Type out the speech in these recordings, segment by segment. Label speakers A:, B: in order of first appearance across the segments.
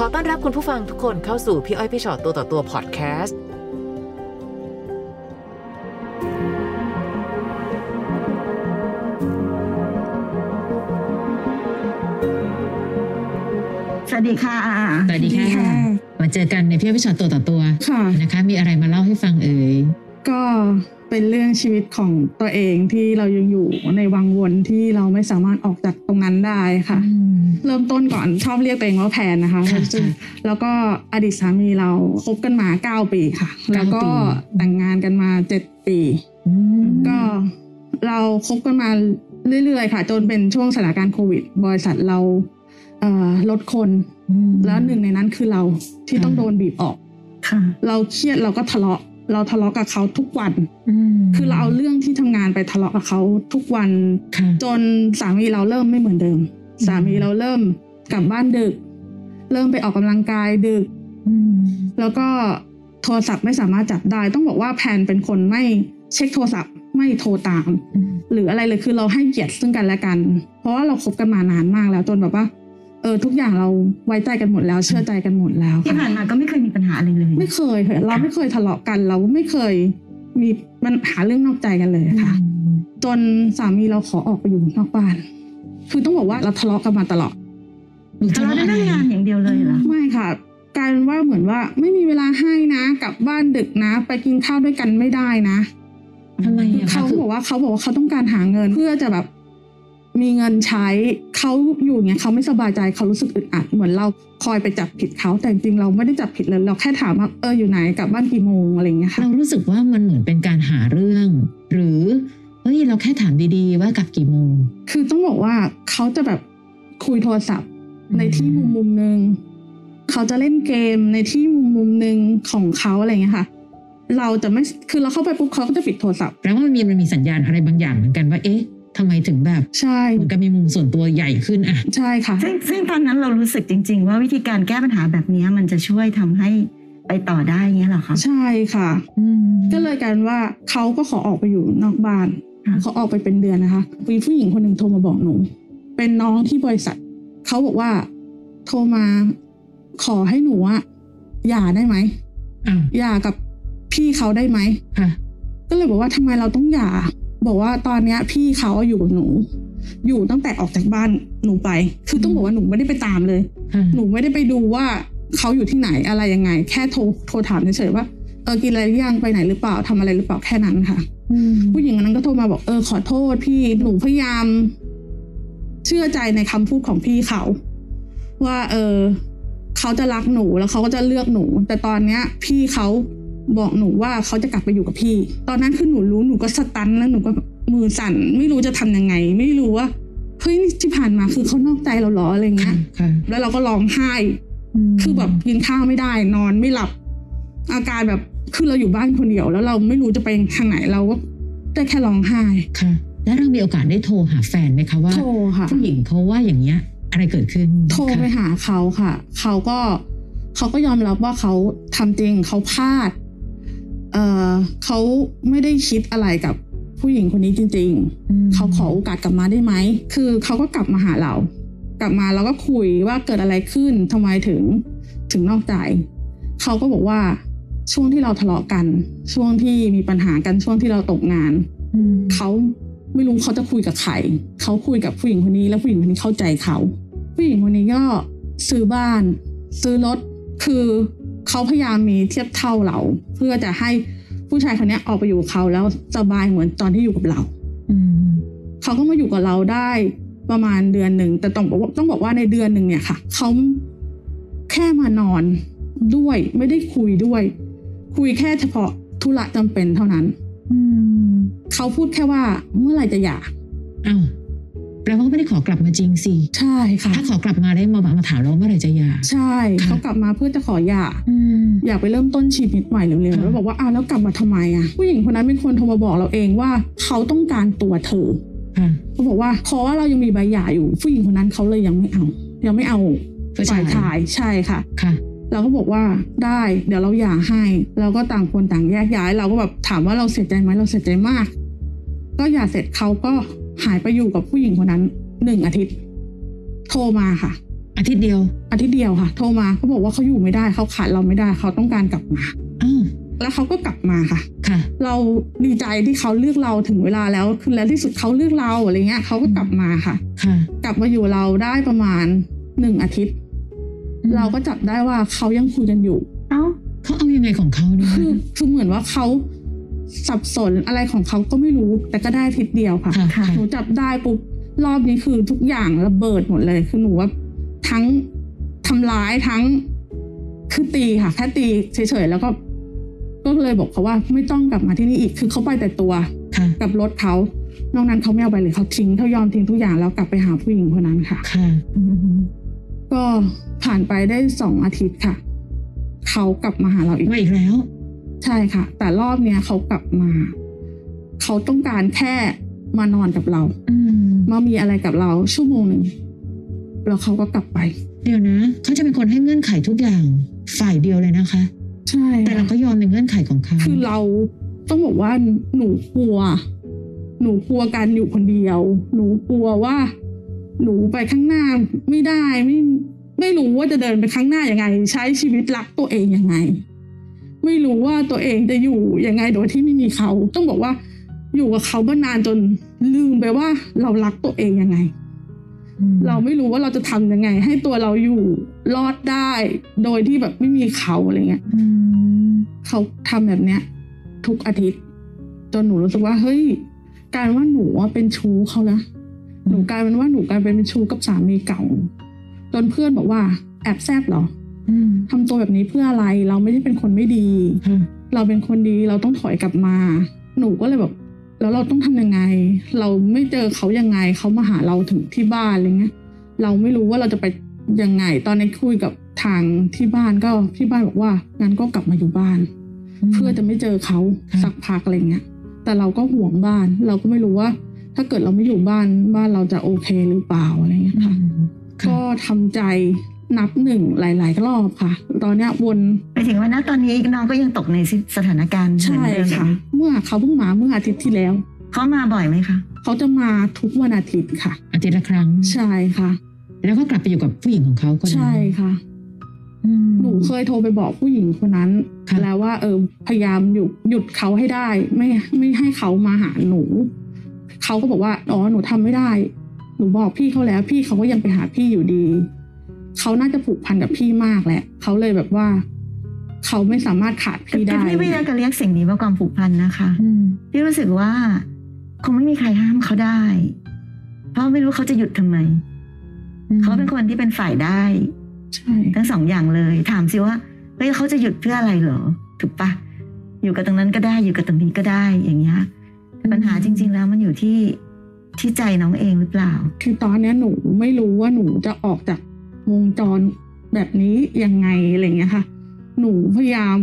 A: ขอต้อนรับคุณผู้ฟังทุกคนเข้าสู่พี่อ้อยพี่ชอตตัวต่อตัวพอดแคสต์
B: สวัสดีค่ะ
C: สวัสดีค่ะ มาเจอกันในพี่อ้อยพี่ชอตตัวต่อตัว
D: ค่ะ
C: นะคะ มีอะไรมาเล่าให้ฟังเอ่ย
D: ก็ เป็นเรื่องชีวิตของตัวเองที่เรายังอยู่ในวังวนที่เราไม่สามารถออกจากตรงนั้นได้ค่ะ เริ่มต้นก่อนชอบเรียกตัวเองว่าแพนนะคะ
C: ค่ะ
D: ซึ่ง
C: ค่ะ
D: แล้วก็อดีตสามีเราคบกันมาเก้าปีค่ะ แล้วก็
C: ปี
D: แต่งงานกันมาเจ็ดปี
C: อืม
D: ก็เราคบกันมาเรื่อยๆ ค่ะ จนเป็นช่วงสถานการณ์โควิด บริษัทเราเอ่อลดคน
C: อืม
D: แล้วหนึ่งในนั้นคือเราที่ต้อง
C: ค่ะ
D: โดนบีบออก
B: ค่ะ
D: เราเครียดเราก็ทะเลาะ เราทะเลาะกับเขาทุกวัน
C: ม
D: คือเราเอาเรื่องที่ทำงานไปทะเลาะกับเขาทุกวัน
C: ค่ะ
D: จนสามีเราเริ่มไม่เหมือนเดิม
C: อืม
D: สามีเราเริ่มกลับบ้านดึก เริ่มไปออกกำลังกายดึก
C: อืม
D: แล้วก็โทรศัพท์ไม่สามารถจับได้ ต้องบอกว่าแพนเป็นคนไม่เช็คโทรศัพท์ไม่โทรตาม
C: อืม
D: หรืออะไรเลยคือเราให้เกียรติซึ่งกันและกัน เพราะว่าเราคบกันมานานมากแล้วจนแบบว่า เออทุกอย่างเราไว้ใจกันหมดแล้วเชื่อใจกันหมดแล้ว
B: ที่
D: ค่ะ
B: ผ่านมาก็ไม่เคยมีปัญหาอะไรเลย
D: ไม่เคยค่ะเราไม่เคยทะเลาะกันเราไม่เคย มีปัญหาเรื่องนอกใจกันเลยค่ะ จนสามีเราขอออกไปอยู่นอกบ้าน คือต้องบอกว่าเราทะเลาะกันมาตลอด
C: หนู
B: ทะเลาะเรื่องงานอย่างเดียวเลยเหรอ
D: ไม่ค่ะกลายเป็นว่าเหมือนว่าไม่มีเวลาให้นะกลับบ้านดึกนะ ไปกินข้าวด้วยกันไม่ได้นะ
C: ทำไมอะคะ
D: เขา
C: คือ
D: บอกว่าเขาบอกว่าเขาต้องการหาเงินเพื่อจะแบบ มีเงินใช้เขาอยู่อย่างเงี้ยเขาไม่สบายใจเขารู้สึกอึดอัดเหมือนเราคอยไปจับผิดเขาแต่จริงๆเราไม่ได้จับผิดเลยเราแค่ถามว่าเอออยู่ไหนกลับบ้านกี่โมงอะไรอย่างเงี้ยค่ะ
C: เรารู้สึกว่ามันเหมือนเป็นการหาเรื่อง หรือเฮ้ยเราแค่ถามดีๆว่ากลับกี่โมง
D: คือต้องบอกว่าเขาจะแบบคุยโทรศัพท์ในที่มุมมุมหนึ่งเขาจะเล่นเกมในที่มุมมุมหนึ่งของเขาอะไรอย่างเงี้ยค่ะเราจะไม่คือเราเข้าไปปุ๊บเขาก็จะปิดโทรศัพท์
C: แปลว่ามันมีมันมีสัญญาณอะไรบางอย่างเหมือนกันว่าเอ๊ะ ทำไมถึงแบบ
D: ใช่
C: เหมือนกับมีมุมส่วนตัวใหญ่ขึ้นอะ
D: ใช่ค่ะ
B: ซึ่งซึ่งตอนนั้นเรารู้สึกจริง ๆ ว่าวิธีการแก้ปัญหาแบบนี้มันจะช่วยทำให้ไปต่อได้เงี้ยเหรอคะ
D: ใช่ค่ะ
C: อืม
D: ก็เลยกลายเป็นว่าเขาก็ขอออกไปอยู่นอกบ้าน
B: ค่ะ
D: เขาออกไปเป็นเดือนนะคะมีผู้หญิงคนหนึ่งโทรมาบอกหนู เป็นน้องที่บริษัทเขาบอกว่า โทรมาขอให้หนูอะหย่าได้ไหม
C: อ้าว
D: หย่ากับพี่เขาได้ไหม
C: ค่ะ
D: ก็เลยบอกว่าทำไมเราต้องหย่า บอกว่าตอนเนี้ย พี่เขาอยู่กับหนู อยู่ตั้งแต่ออกจากบ้านหนูไป คือต้องบอกว่าหนูไม่ได้ไปตามเลย
C: ค่ะ
D: หนูไม่ได้ไปดูว่าเขาอยู่ที่ไหนอะไรยังไง แค่โทรโทรถามเฉยๆว่าเออกินอะไรหรือยังไปไหนหรือเปล่าทำอะไรหรือเปล่าแค่นั้นค่ะ
C: อืม
D: ผู้หญิงคนนั้นก็โทรมาบอกเออขอโทษพี่หนูพยายาม เชื่อใจในคำพูดของพี่เขา ว่า เออเขาจะรักหนูแล้วเขาก็จะเลือกหนู แต่ตอนเนี้ย พี่เขา บอกหนูว่าเขาจะกลับไปอยู่กับพี่ ตอนนั้นคือหนูรู้หนูก็สตันแล้วหนูก็มือสั่น ไม่รู้จะทำยังไง ไม่รู้ว่าเฮ้ยนี่ที่ผ่านมาคือเขานอกใจเราเหรออะไรเงี้
C: ค่ะ
D: ย
C: ค่ะ
D: แล้วเราก็ร้องไห้ คือแบบกินข้าวไม่ได้ นอนไม่หลับ อาการแบบคือเราอยู่บ้านคนเดียว แล้วเราไม่รู้จะไปทางไหนเราก็ได้แค่ร้องไห้
C: ค่ะ แล้วเรามีโอกาสได้โทรหาแฟนไหมคะว่า
D: โทรค่ะ
C: ผู้หญิงเขาว่าอย่างเงี้ย อะไรเกิดขึ้น
D: โทรไป
C: ค่ะ
D: หาเขาค่ะ เขาก็เขาก็ยอมรับว่าเขาทำจริงเขาพลาด เออเขาไม่ได้คิดอะไรกับผู้หญิงคนนี้จริง
C: อืม
D: ๆเขาขอโอกาสกลับมาได้ไหม คือเขาก็กลับมาหาเรา กลับมาเราก็คุยว่าเกิดอะไรขึ้นทำไมถึงถึงนอกใจ เขาก็บอกว่าช่วงที่เราทะเลาะกัน ช่วงที่มีปัญหากันช่วงที่เราตกงาน
C: อืม
D: เขาไม่รู้เขาจะคุยกับใครเขาคุยกับผู้หญิงคนนี้ แล้วผู้หญิงคนนี้เข้าใจเขา ผู้หญิงคนนี้ก็ซื้อบ้าน ซื้อรถคือ เขาพยายามมีเทียบเท่าเรา เพื่อจะให้ผู้ชายคนนี้ออกไปอยู่กับเขาแล้วสบายเหมือนตอนที่อยู่กับเรา
C: อืม
D: เขาก็มาอยู่กับเราได้ประมาณเดือนหนึ่งแต่ต้องบอกว่าต้องบอกว่าในเดือนหนึ่งเนี่ยค่ะเขาแค่มานอนด้วยไม่ได้คุยด้วย คุยแค่เฉพาะธุระจำเป็นเท่านั้น
C: อืม
D: เขาพูดแค่ว่าเมื่อไหร่จะหย่า
C: อ้าว แปลว่าเขาไม่ได้ขอกลับมาจริงสิ
D: ใช่ค่ะ
C: ถ้าขอกลับมาได้มามาถามเราเมื่อไหร่จะหย่า
D: ใช่
C: ค่ะ
D: เขากลับมาเพื่อจะขอหย่า
C: อืม
D: อยากไปเริ่มต้นชีวิตใหม่เร็วๆ
C: ค่ะ
D: แล้วบอกว่าอ้าวแล้วกลับมาทำไมอะผู้หญิงคนนั้นเป็นคนโทรมาบอกเราเองว่าเขาต้องการตัวเธอ
C: ค่ะ
D: เขาบอกว่าเพราะว่าเรายังมีใบหย่าอยู่ผู้หญิงคนนั้นเขาเลยยังไม่เอา ยังไม่เอา
C: ผู้ชาย
D: ฝ่ายชายใช่ค่ะ
C: ค่ะ
D: เราก็บอกว่าได้เดี๋ยวเราหย่าให้เราก็ต่างคนต่างแยกย้าย เราก็แบบถามว่าเราเสียใจไหมเราเสียใจมาก ก็หย่าเสร็จเขาก็ หายไปอยู่กับผู้หญิงคนนั้นหนึ่งอาทิตย์ โทรมาค่ะ
C: อาทิตย์เดียว
D: อาทิตย์เดียวค่ะ โทรมาเขาบอกว่าเขาอยู่ไม่ได้เขาขาดเราไม่ได้เขาต้องการกลับมา
C: อ้าว
D: แล้วเขาก็กลับมาค่ะ
C: ค่ะ
D: เราดีใจที่เขาเลือกเราถึงเวลาแล้วคือแล้วที่สุดเขาเลือกเราอะไรเงี้ยเขาก็กลับมาค่ะ
C: ค่ะ
D: กลับมาอยู่เราได้ประมาณหนึ่งอาทิตย์
C: อืม
D: เราก็จับได้ว่าเขายังคุยกันอยู่
B: เอ้า
C: เขาเอายังไงของเขาเนี่ย
D: คือคือเหมือนว่าเขา สับสนอะไรของเขาก็ไม่รู้ แต่ก็ได้อาทิตย์เดียวค่ะ
C: ค่ะ
B: ค่ะ
D: หนูจับได้ปุ๊บรอบนี้คือทุกอย่างระเบิดหมดเลยคือหนูว่าทั้งทำร้ายทั้งคือตีค่ะ แค่ตีเฉยๆแล้วก็ก็เลยบอกเขาว่าไม่ต้องกลับมาที่นี่อีก คือเขาไปแต่ตัว
C: ค่ะ
D: กับรถเขานอกนั้นเขาไม่เอาไปเลยเขาทิ้งเขายอมทิ้งทุกอย่างแล้วกลับไปหาผู้หญิงคนนั้นค่ะ
C: ค่ะ
B: อืม
D: ก็ผ่านไปได้สองอาทิตย์ค่ะ เขากลับมาหาเราอีก
C: มาอีกแล้ว
D: ใช่ค่ะ แต่รอบเนี้ยเขากลับมา เขาต้องการแค่มานอนกับเรา
C: อืม
D: มามีอะไรกับเราชั่วโมงหนึ่งแล้วเขาก็กลับไป
C: เดี๋ยวนะเขาจะเป็นคนให้เงื่อนไขทุกอย่างฝ่ายเดียวเลยนะคะ
D: ใช่
C: แต่เราก็ยอมในเงื่อนไขของเขา
D: คือเราต้องบอกว่าหนูกลัว หนูกลัวการอยู่คนเดียว หนูกลัวว่า หนูไปข้างหน้าไม่ได้ไม่ไม่รู้ว่าจะเดินไปข้างหน้ายังไง ใช้ชีวิตรักตัวเองยังไง ไม่รู้ว่าตัวเองจะอยู่ยังไงโดยที่ไม่มีเขา ต้องบอกว่า อยู่กับเขามานานจนลืมไปว่า เรารักตัวเองยังไง
C: อืม
D: เราไม่รู้ว่าเราจะทำยังไง ให้ตัวเราอยู่รอดได้ โดยที่แบบไม่มีเขาอะไรเงี้ย
C: อืม
D: เขาทำแบบเนี้ย ทุกอาทิตย์จนหนูรู้สึกว่าเฮ้ยกลายเป็นว่าหนูว่าเป็นชู้เขานะหนูกลายเป็นว่าหนูกลายเป็นชู้กับสามีเก่าจนเพื่อนบอกว่าแอบแซบเหรอ
C: อืม
D: ทำตัวแบบนี้เพื่ออะไรเราไม่ได้เป็นคนไม่ดี
C: ค่ะ
D: เราเป็นคนดีเราต้องถอยกลับมา หนูก็เลยแบบแล้วเราต้องทำยังไง เราไม่เจอเขายังไงเขามาหาเราถึงที่บ้านอะไรเงี้ยเราไม่รู้ว่าเราจะไปยังไง ตอนนี้คุยกับทางที่บ้านก็ที่บ้านบอกว่างั้นก็กลับมาอยู่บ้าน เพื่อจะไม่เจอเขา
C: ค่ะ
D: สักพักอะไรเงี้ยแต่เราก็ห่วงบ้าน เราก็ไม่รู้ว่า ถ้าเกิดเราไม่อยู่บ้านบ้านเราจะโอเคหรือเปล่าอะไรเงี้ย
C: อื
D: ค่ะ
C: มค่ะ
D: ก็ทำใจ นับหนึ่งหลาย ๆ รอบค่ะ ตอนเนี้ยวน
B: ไปถึงว่าณตอนนี้น้องก็ยังตกในสถานการณ์เหมือน
D: ใช่
B: เดิม
D: ค่ะ เมื่อเขาเพิ่งมาเมื่ออาทิตย์ที่แล้ว
B: เขามาบ่อยไหมคะ
D: เขาจะมาทุกวันอาทิตย์ค่ะ
C: อาทิตย์ละครั้ง
D: ใช่ค่ะ
C: แล้วก็กลับไปอยู่กับผู้หญิงของเขาก็ได้
D: ใช่ค่ะ
C: อืม
D: หนูเคยโทรไปบอกผู้หญิงคนนั้น
C: ค่ะ
D: แล้วว่าเออพยายามหยุดหยุดเขาให้ได้ ไม่ไม่ให้เขามาหาหนูเขาก็บอกว่าอ๋อหนูทำไม่ได้ หนูบอกพี่เขาแล้ว พี่เขาก็ยังไปหาพี่อยู่ดี เขาน่าจะผูกพันกับพี่มากแหละเขาเลยแบบว่า เขาไม่สามารถขาด
B: แต่
D: พี่
B: แต่
D: ได้
B: พี่ไม่อยากจะเรียกสิ่งนี้ว่าความผูกพันนะคะ
C: อืม
B: พี่รู้สึกว่า คงไม่มีใครห้ามเขาได้ เพราะไม่รู้เขาจะหยุดทำไมเขาเป็นคนที่เป็นฝ่ายได้
D: ใช่
B: ทั้งสองอย่างเลย ถามสิว่าเฮ้ยเขาจะหยุดเพื่ออะไรเหรอถูกปะอยู่กับตรงนั้นก็ได้อยู่กับตรงนี้ก็ได้อย่างเงี้ยแต่ปัญหาจริง ๆ แล้วมันอยู่ที่ที่ใจน้องเองหรือเปล่า
D: คือตอนเนี้ยหนูไม่รู้ว่าหนูจะออกจาก วงจรแบบนี้ยังไงอะไรเงี้ยค่ะ หนูพยายาม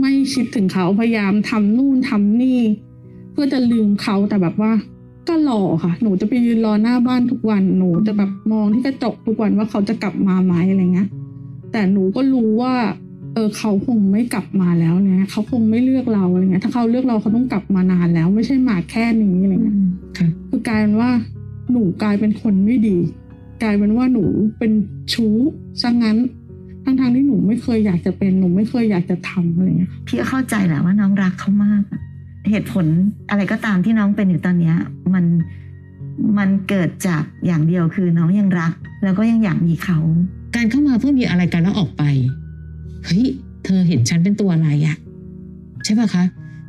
D: ไม่คิดถึงเขาพยายามทำนู่นทำนี่ เพื่อจะลืมเขาแต่แบบว่าก็รอค่ะ หนูจะไปยืนรอหน้าบ้านทุกวัน หนูจะแบบมองที่กระจกทุกวันว่าเขาจะกลับมาไหมอะไรเงี้ย แต่หนูก็รู้ว่า เออเขาคงไม่กลับมาแล้วเนี่ยเขาคงไม่เลือกเราอะไรเงี้ย ถ้าเขาเลือกเราเขาต้องกลับมานานแล้ว ไม่ใช่มาแค่นี้อะไรเงี้ย
C: ค่ะ
D: คือกลายเป็นว่า หนูกลายเป็นคนไม่ดี กลายเป็นว่าหนูเป็นชู้ซะงั้น ทั้งๆที่หนูไม่เคยอยากจะเป็นหนูไม่เคยอยากจะทำอะไรอย่างเงี้ยค่ะ
B: พี่ก็เข้าใจแหละว่าน้องรักเขามากอะเหตุผลอะไรก็ตามที่น้องเป็นอยู่ตอนเนี้ย มันมันเกิดจากอย่างเดียวคือน้องยังรัก แล้วก็ยังอยากมีเขา
C: การเข้ามาเพื่อมีอะไรกันแล้วออกไปเฮ้ยเธอเห็นฉันเป็นตัวอะไรอะใช่ปะคะ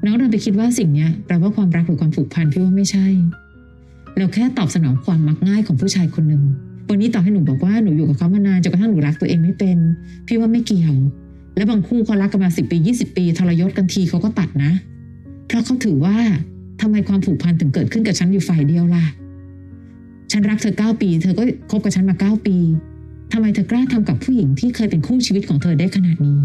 C: น้องเดินไปคิดว่าสิ่งเนี้ยแปลว่าความรักหรือความผูกพันพี่ว่าไม่ใช่ เราแค่ตอบสนองความมักง่ายของผู้ชายคนหนึ่ง วันนี้ต่อให้หนูบอกว่าหนูอยู่กับเขามานานจนกระทั่งหนูรักตัวเองไม่เป็น พี่ว่าไม่เกี่ยว และบางคู่เขารักกันมาสิบปียี่สิบปีทรยศกันทีเขาก็ตัดนะ เพราะเขาถือว่าทำไมความผูกพันถึงเกิดขึ้นกับฉันอยู่ฝ่ายเดียวล่ะ ฉันรักเธอเก้าปี เธอก็คบกับฉันมาเก้าปีทำไมเธอกล้าทำกับผู้หญิงที่เคยเป็นคู่ชีวิตของเธอได้ขนาดนี้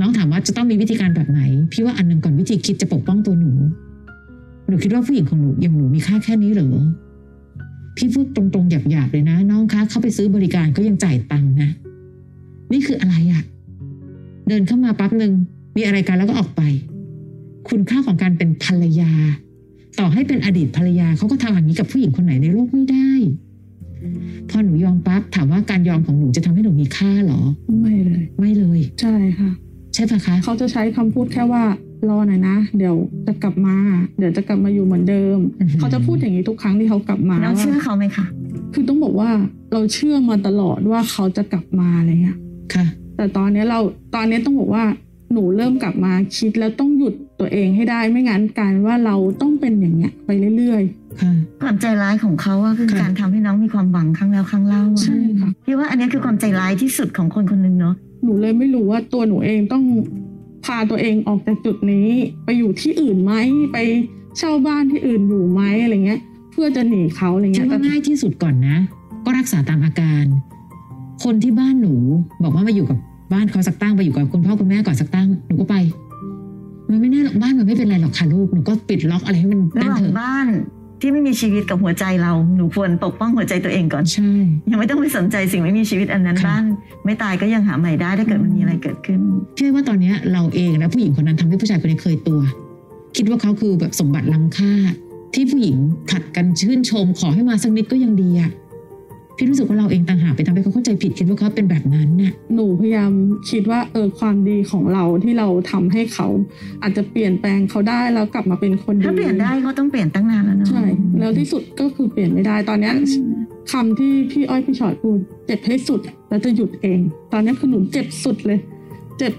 C: น้องถามว่าจะต้องมีวิธีการแบบไหน พี่ว่าอันหนึ่งก่อนวิธีคิดจะปกป้องตัวหนู หนูคิดว่าผู้หญิงของหนูอย่างหนูมีค่าแค่นี้เหรอ พี่พูดตรงๆหยาบๆเลยนะ น้องคะเข้าไปซื้อบริการก็ยังจ่ายตังค์นะ นี่คืออะไรอะเดินเข้ามาปั๊บหนึ่งมีอะไรกันแล้วก็ออกไป คุณค่าของการเป็นภรรยา ต่อให้เป็นอดีตภรรยาเขาก็ทำอย่างนี้กับผู้หญิงคนไหนในโลกไม่ได้พอหนูยอมปั๊บถามว่าการยอมของหนูจะทำให้หนูมีค่าเหรอ
D: ไม่เลย
C: ไม่เลย
D: ใช่ค่ะ
C: ใช่ปะคะ
D: เขาจะใช้คำพูดแค่ว่า รอหน่อยนะ เดี๋ยวจะกลับมา เดี๋ยวจะกลับมาอยู่เหมือนเดิม
C: อือหือ
D: เขาจะพูดอย่างนี้ทุกครั้งที่เขากลับมา
B: น้องเชื่อ
D: ว่า
B: เขาไหมคะ
D: คือต้องบอกว่าเราเชื่อมาตลอดว่าเขาจะกลับมาอะไรเงี้ย
C: ค่ะ
D: แต่ตอนเนี้ยเราตอนเนี้ยต้องบอกว่าหนูเริ่มกลับมาคิดแล้วต้องหยุดตัวเองให้ได้ไม่งั้นการว่าเราต้องเป็นอย่างเงี้ยไปเรื่อย
C: ค่ะ
B: ความใจร้ายของเขาอะคือ
C: ค่ะ
B: การทำให้น้องมีความหวังครั้งแล้วครั้งเล่า
D: ๆ
B: อะ
D: ใช่ค่ะ
B: พี่ว่าอันนี้คือความใจร้ายที่สุดของคนคนหนึ่งเนาะ
D: หนูเลยไม่รู้ว่าตัวหนูเองต้อง พาตัวเองออกจากจุดนี้ ไปอยู่ที่อื่นไหมไปเช่าบ้านที่อื่นอยู่ไหมอะไรเงี้ย เพื่อจะหนีเขาอะไร
C: คิ
D: เงี้
C: ด
D: ย
C: ว่า
D: แต่
C: ง่ายที่สุดก่อนนะ ก็รักษาตามอาการ คนที่บ้านหนูบอกว่ามาอยู่กับบ้านเขาสักตั้งไปอยู่กับคุณพ่อคุณแม่ก่อนสักตั้งหนูก็ไป มันไม่แน่หรอกบ้านมันไม่เป็นไรหรอกค่ะลูกหนูก็ปิดล็อกอะไรให้มัน
B: ระ
C: นั่
B: ห
C: น
B: ว่าง
C: เถอะ
B: บ้าน ที่ไม่มีชีวิตกับหัวใจเราหนูควรปกป้องหัวใจตัวเองก่อน
C: ใช่
B: ยังไม่ต้องไปสนใจสิ่งไม่มีชีวิตอันนั้น
C: ค่ะ
B: บ้านไม่ตายก็ยังหาใหม่ได้ถ้าเกิดมันมีอะไรเกิดขึ้น
C: เชื่อว่าตอนเนี้ยเราเองและผู้หญิงคนนั้นทำให้ผู้ชายคนนี้เคยตัว คิดว่าเขาคือแบบสมบัติล้ำค่า ที่ผู้หญิงผัดกันชื่นชมขอให้มาสักนิดก็ยังดีอะ พี่รู้สึกว่าเราเองต่างหากไปทำให้เขาเข้าใจผิดคิดว่าเขาเป็นแบบนั้นน่ะ
D: หนูพยายามคิดว่าเออความดีของเราที่เราทำให้เขา อาจจะเปลี่ยนแปลงเขาได้แล้วกลับมาเป็นคนดี
B: ถ้าเปลี่ยนได้เขาต้องเปลี่ยนตั้งนานแล้วเนาะ
D: ใช่แล้วที่สุดก็คือเปลี่ยนไม่ได้ตอนเนี้ยคำที่พี่อ้อยพี่ชอดพูดเจ็บให้สุดแล้วจะหยุดเอง ตอนเนี้ยคือหนูเจ็บสุดเลย เจ็บ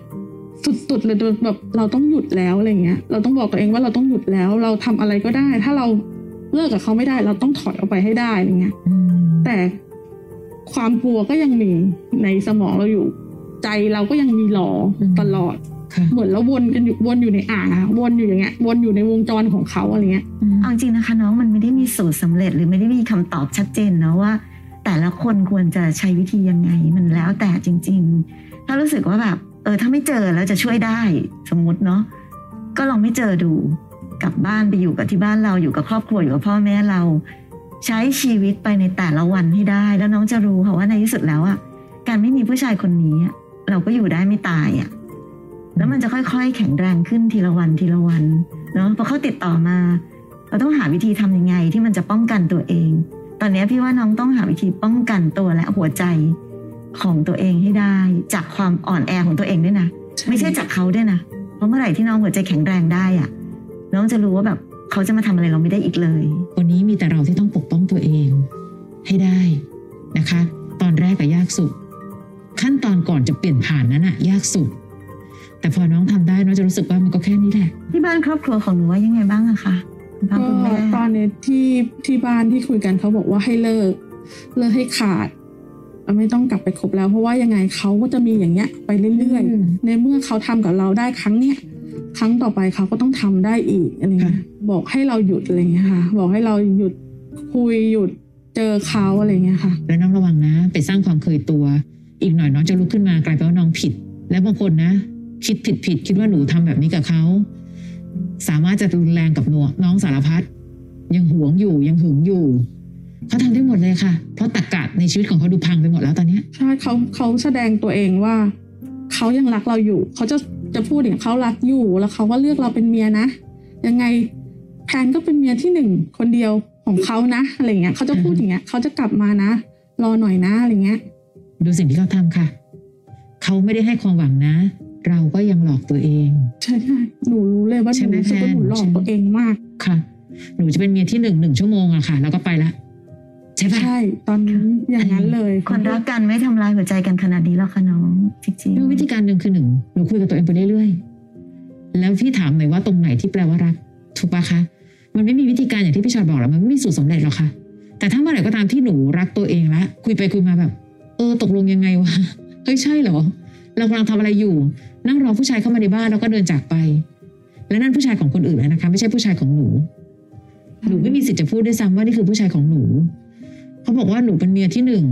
D: สุดๆเลยแบบเราต้องหยุดแล้วอะไรเงี้ย เราต้องบอกตัวเองว่าเราต้องหยุดแล้ว เราทำอะไรก็ได้ ถ้าเราเลิกกับเขาไม่ได้ เราต้องถอยออกไปให้ได้อะไรเงี้ย
C: อืม
D: แต่ ความกลัวก็ยังมีในสมองเราอยู่ ใจเราก็ยังมีหลอตลอด
C: ค่ะ
D: เหมือนเราวนกันอยู่วนอยู่ในอ่างอะวนอยู่อย่างเงี้ยวนอยู่ในวงจรของเขาอะไรเงี้ย
B: เอาจริงนะคะ น้องมันไม่ได้มีสูตรสำเร็จ หรือไม่ได้มีคำตอบชัดเจนนะว่า แต่ละคนควรจะใช้วิธียังไงมันแล้วแต่จริง ๆ ถ้ารู้สึกว่าแบบเออถ้าไม่เจอแล้วจะช่วยได้สมมุติเนาะก็ลองไม่เจอดูกลับบ้านไปอยู่กับที่บ้านเราอยู่กับครอบครัวอยู่กับพ่อแม่เรา ใช้ชีวิตไปในแต่ละวันให้ได้ แล้วน้องจะรู้ค่ะว่าในที่สุดแล้วอะการไม่มีผู้ชายคนนี้เราก็อยู่ได้ไม่ตายอะแล้วมันจะค่อย ๆ แข็งแรงขึ้นทีละวันทีละวันเนาะพอเขาติดต่อมา เราต้องหาวิธีทำยังไงที่มันจะป้องกันตัวเอง ตอนนี้พี่ว่าน้องต้องหาวิธีป้องกันตัวและหัวใจของตัวเองให้ได้ จากความอ่อนแอของตัวเองด้วยนะไม่ใช่จากเขาด้วยนะเพราะเมื่อไหร่ที่น้องหัวใจแข็งแรงได้อะ น้องจะรู้ว่าแบบ เขาจะมาทำอะไรเราไม่ได้อีกเลย
C: วันนี้มีแต่เราที่ต้องปกป้องตัวเอง ให้ได้นะคะ ตอนแรกก็ยากสุด ขั้นตอนก่อนจะเปลี่ยนผ่านนั้นอะยากสุด แต่พอน้องทำได้น้องจะรู้สึกว่ามันก็แค่นี้แหละ
B: ที่บ้านครอบครัวของหนูว่ายังไงบ้างอะคะคุณพ่อ
D: ก็
B: คุณแม่
D: ตอนนี้ที่ที่บ้านที่คุยกันเขาบอกว่าให้เลิก เลิกให้ขาดไม่ต้องกลับไปคบแล้วเพราะว่ายังไงเขาก็จะมีอย่างเงี้ยไปเรื่อย
C: อืม
D: ๆในเมื่อเขาทำกับเราได้ครั้งเนี้ย ครั้งต่อไปเขาก็ต้องทำได้อีกอะไรเงี้ย
C: ค่ะ
D: บอกให้เราหยุดอะไรเงี้ยค่ะ บอกให้เราหยุดคุยหยุดเจอเขาอะไรเงี้ยค่ะ
C: แล้วน้องระวังนะไปสร้างความเคยตัว อีกหน่อยน้องจะลุกขึ้นมากลายเป็นว่าน้องผิด และบางคนนะ คิดผิดผิดคิดว่าหนูทำแบบนี้กับเขาสามารถจะรุนแรงกับหนูน้องสารพัดยังหวงอยู่ยังหึงอยู่เขาทำได้หมดเลยค่ะ เพราะตักกะในชีวิตของเขาดูพังไปหมดแล้วตอนเนี้ย
D: ใช่เขาเขาแสดงตัวเองว่าเขายังรักเราอยู่เขาจะ จะพูดอย่างเขารักอยู่แล้วเขาก็เลือกเราเป็นเมียนะ ยังไงแพนก็เป็นเมียที่หนึ่งคนเดียวของเขานะอะไรเงี้ยเขาจะพูดอย่างเงี้ยเขาจะกลับมานะ รอหน่อยนะอะไรเงี้ย
C: ดูสิ่งที่เขาทำค่ะ เขาไม่ได้ให้ความหวังนะ เราก็ยังหลอกตัวเอง
D: ใช่ใช่หนูรู้เลยว่าห
C: ใช่
D: นู
C: ไหม
D: รู้สึกว่าหนูหลอก
C: แพน
D: ตัวเองมาก
C: ค่ะ หนูจะเป็นเมียที่หนึ่งหนึ่งชั่วโมงอะค่ะ แล้วก็ไปละ ใช่ปะ
D: ใช่ตอนนั้นอย่างนั้นเลย
B: คนรักกันไม่ทำลายหัวใจกันขนาดนี้หรอกค่ะน้องจริง
C: ด้วยวิธีการหนึ่งคือหนึ่งหนูคุยกับตัวเองไปเรื่อยๆแล้วพี่ถามหน่อยว่าตรงไหนที่แปลว่ารักถูกปะคะมันไม่มีวิธีการอย่างที่พี่ชอดบอกหรอกมันไม่มีสูตรสำเร็จหรอกค่ะ แต่ถ้าเมื่อไหร่ก็ตามที่หนูรักตัวเองละคุยไปคุยมาแบบ เออ ตกลงยังไงวะเฮ้ยใช่เหรอเรากำลังทำอะไรอยู่ นั่งรอผู้ชายเข้ามาในบ้านแล้วก็เดินจากไป และนั่นผู้ชายของคนอื่นแล้วนะคะ ไม่ใช่ผู้ชายของหนู หนูไม่มีสิทธิ์จะพูดด้วยซ้ำว่านี่คือผู้ชายของหนู เขาบอกว่าหนูเป็นเมียที่หนึ่ง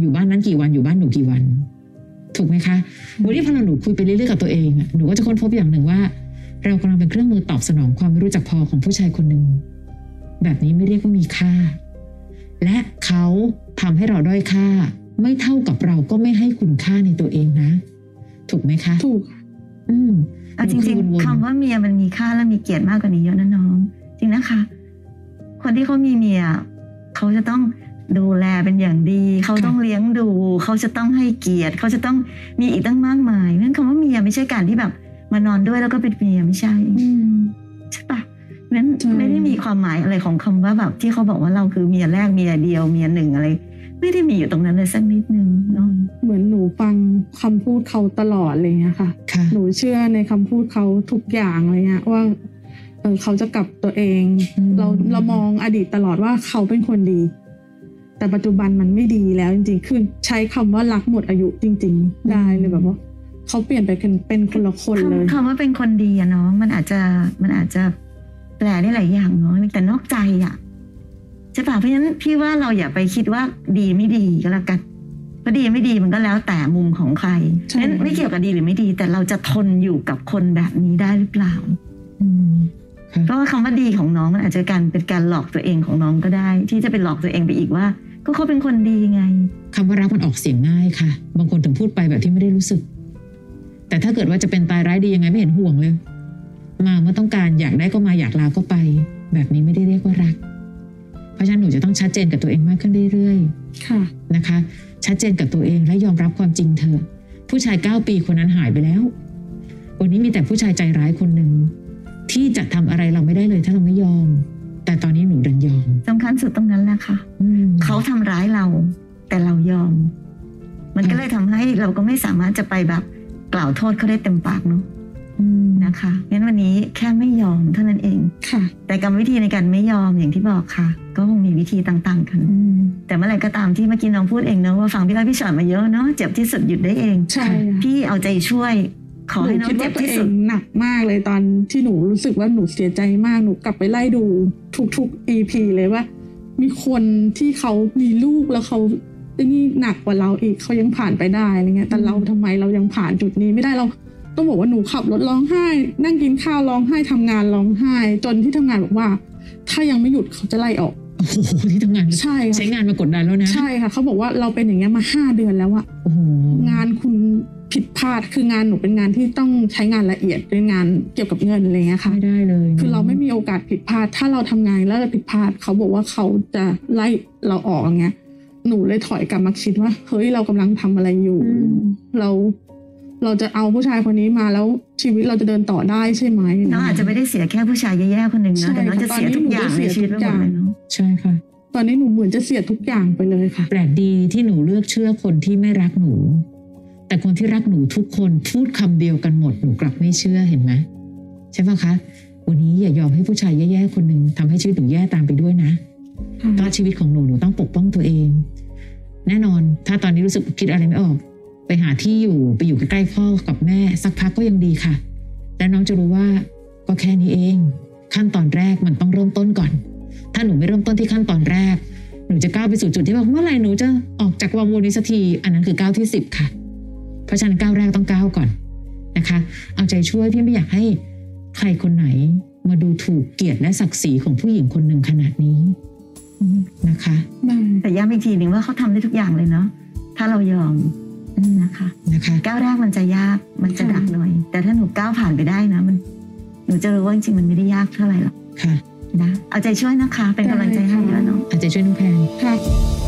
C: อยู่บ้านนั้นกี่วันอยู่บ้านหนูกี่วัน ถูกไหมคะวันนี้พอเราหนูคุยไปเรื่อยๆกับตัวเองอะหนูก็จะค้นพบอย่างหนึ่งว่า เรากำลังเป็นเครื่องมือตอบสนองความไม่รู้จักพอของผู้ชายคนหนึ่งแบบนี้ไม่เรียกว่ามีค่า และเขาทำให้เราด้อยค่า ไม่เท่ากับเราก็ไม่ให้คุณค่าในตัวเองนะ ถูกไหมคะ
D: ถูก
C: อืม
B: ๆเอาจริง
C: หนู
B: ๆ
C: อวนๆ
B: คำว่าเมียมันมีค่าและมีเกียรติมากกว่านี้เยอะนะน้อง จริงนะคะ คนที่เขามีเมียเขาจะต้อง ดูแลเป็นอย่างดี เขา
C: ค่ะ
B: ต้องเลี้ยงดู เขาจะต้องให้เกียรติ เขาจะต้องมีอีกตั้งมากมายนั่นคำว่าเมียไม่ใช่การที่แบบมานอนด้วยแล้วก็เป็นเมียไม่ใช่
D: อืม
B: ใช่ปะนั้น
D: ใช่
B: ไม่ได้มีความหมายอะไรของคำว่าแบบที่เขาบอกว่าเราคือเมียแรกเมียเดียวเมียหนึ่งอะไร ไม่ได้มีอยู่ตรงนั้นเลยสักนิดนึงเนาะ
D: เหมือนหนูฟังคำพูดเขาตลอดอะไรเงี้ยค่ะ
C: ค่ะ
D: หนูเชื่อในคำพูดเขาทุกอย่างเลยเงี้ยว่าเออเขาจะกลับตัวเอง
C: อืม
D: เราเรามองอดีตตลอดว่าเขาเป็นคนดี แต่ปัจจุบันมันไม่ดีแล้วจริงๆ คือใช้คำว่ารักหมดอายุจริง ๆ ได้เลยแบบว่าเขาเปลี่ยนไปเป็นเป็นคนละคนเลย
B: คำคำว่าเป็นคนดีอะน้องมันอาจจะมันอาจจะแปลได้หลายอย่างเนาะแต่นอกใจอะใช่ปะเพราะฉะนั้นพี่ว่าเราอย่าไปคิดว่าดีไม่ดีก็แล้วกันเพราะดีไม่ดีมันก็แล้วแต่มุมของใคร
D: ใช่
B: นั้นไม่เกี่ยวกับดีหรือไม่ดี แต่เราจะทนอยู่กับคนแบบนี้ได้หรือเปล่า
C: อืมค่ะ
B: เพราะว่าคำว่าดีของน้องมันอาจจะการเป็นการหลอกตัวเองของน้องก็ได้ ที่จะไปหลอกตัวเองไปอีกว่า ก็เขาเป็นคนดีไง
C: คำว่ารักมันออกเสียงง่ายค่ะ บางคนถึงพูดไปแบบที่ไม่ได้รู้สึก แต่ถ้าเกิดว่าจะเป็นตายร้ายดียังไงไม่เห็นห่วงเลย มาเมื่อต้องการอยากได้ก็มาอยากลาก็ไป แบบนี้ไม่ได้เรียกว่ารัก เพราะฉะนั้นหนูจะต้องชัดเจนกับตัวเองมากขึ้นเรื่อยๆ
D: ค่ะ
C: นะคะ ชัดเจนกับตัวเองและยอมรับความจริงเถอะผู้ชายเก้าปีคนนั้นหายไปแล้ว วันนี้มีแต่ผู้ชายใจร้ายคนหนึ่งที่จะทำอะไรเราไม่ได้เลยถ้าเราไม่ยอม แต่ตอนนี้หนูดันยอม
B: สำคัญสุดตรงนั้นแหละค่ะ
C: อืม
B: เขาทำร้ายเรา แต่เรายอม มันก็เลยทำให้เราก็ไม่สามารถจะไปแบบกล่าวโทษเขาได้เต็มปากเนาะ
C: อืม
B: นะคะงั้นวันนี้แค่ไม่ยอมเท่านั้นเอง
D: ค่ะ
B: แต่กรรมวิธีในการไม่ยอมอย่างที่บอกค่ะ ก็คงมีวิธีต่างๆกัน
C: อืม
B: แต่เมื่อไหร่ก็ตามที่เมื่อกี้น้องพูดเองเนอะว่าฟังพี่อ้อยพี่ชอตมาเยอะเนาะเจ็บที่สุดหยุดได้เอง
D: ใช่ค่ะ
B: พี่เอาใจช่วย ขอ
D: หนู
B: ให้น้อง
D: คิด
B: เจ็
D: ว่า
B: บ
D: ตัว
B: ที่
D: เอ
B: สุด
D: งหนักมากเลยตอนที่หนูรู้สึกว่าหนูเสียใจมากหนูกลับไปไล่ดูทุกๆ EP เลยว่า มีคนที่เขามีลูกแล้วเขาไอ้นี่หนักกว่าเราอีกเขายังผ่านไปได้อะไรเงี้ย แต่เราทำไมเรายังผ่านจุดนี้ไม่ได้เราต้องบอกว่าหนูขับรถร้องไห้ นั่งกินข้าวร้องไห้ทำงานร้องไห้ จนที่ทำงานบอกว่า ถ้ายังไม่หยุดเขาจะไล่ออก
C: โอ้โหที่ทำงาน
D: ใช่
C: ใช้
D: ค่ะ
C: งานมากดดันแล้วนะ
D: ใช่ค่ะเขาบอกว่าเราเป็นอย่างเงี้ยมาห้าเดือนแล้วอะ
C: โอ้โห
D: งานคุณ ผิดพลาดคืองานหนูเป็นงานที่ต้องใช้งานละเอียดเป็นงานเกี่ยวกับเงินอะไรเงี้ยค่ะ
C: ไม่ได้เลยนะ
D: คือเราไม่มีโอกาสผิดพลาด ถ้าเราทำงานแล้วเราผิดพลาดเขาบอกว่าเขาจะไล่เราออกอย่างเงี้ย หนูเลยถอยกลับมาคิดว่า เฮ้ยเรากำลังทำอะไรอยู่ เราเราจะเอาผู้ชายคนนี้มาแล้วชีวิตเราจะเดินต่อได้ใช่ไหม
B: น้องอาจจะไม่ได้เสียแค่ผู้ชายแย่ๆคนหนึ่ง
D: ใช่
B: นะแต่น้องจะเสียทุกอย่างในชีวิตไปหมดเลยเนาะ
C: ใช่ค่ะ
D: ตอนนี้หนูเหมือนจะเสียทุกอย่างไปเลยค่ะ
C: แปลกดีที่หนูเลือกเชื่อคนที่ไม่รักหนู แต่คนที่รักหนูทุกคนพูดคำเดียวกันหมดหนูกลับไม่เชื่อเห็นไหมใช่ปะคะ วันนี้อย่ายอมให้ผู้ชายแย่ๆคนหนึ่งทำให้ชีวิตหนูแย่ตามไปด้วยนะก็ชีวิตของหนูหนูต้องปกป้องตัวเอง แน่นอน ถ้าตอนนี้รู้สึกคิดอะไรไม่ออก ไปหาที่อยู่ไปอยู่ใกล้ๆพ่อกับแม่ สักพักก็ยังดีค่ะ และน้องจะรู้ว่าก็แค่นี้เอง ขั้นตอนแรกมันต้องเริ่มต้นก่อน ถ้าหนูไม่เริ่มต้นที่ขั้นตอนแรก หนูจะก้าวไปสู่จุดที่ว่าเมื่อไหร่หนูจะออกจากวังวนนี้สักที อันนั้นคือก้าวที่สิบค่ะ เพราะฉะนั้นก้าวแรกต้องก้าวก่อนนะคะ เอาใจช่วยพี่ไม่อยากให้ใครคนไหนมาดูถูกเกียรติและศักดิ์ศรีของผู้หญิงคนหนึ่งขนาดนี้นะคะ
D: ได้
B: แต่ย้ำอีกทีหนึ่งว่าเขาทำได้ทุกอย่างเลยเนาะถ้าเรายอมนะคะ
C: นะคะ
B: ก้าวแรกมันจะยากมันจะหนักหน่อย แต่ถ้าหนูก้าวผ่านไปได้นะ มัน หนูจะรู้ว่าจริงๆมันไม่ได้ยากเท่าไหร่หรอก
C: ค่ะ
B: นะเอาใจช่วยนะคะ เป็นกำลังใจให้แล้วเนาะ
C: เอาใจช่วยน้องแพน
D: ค่ะ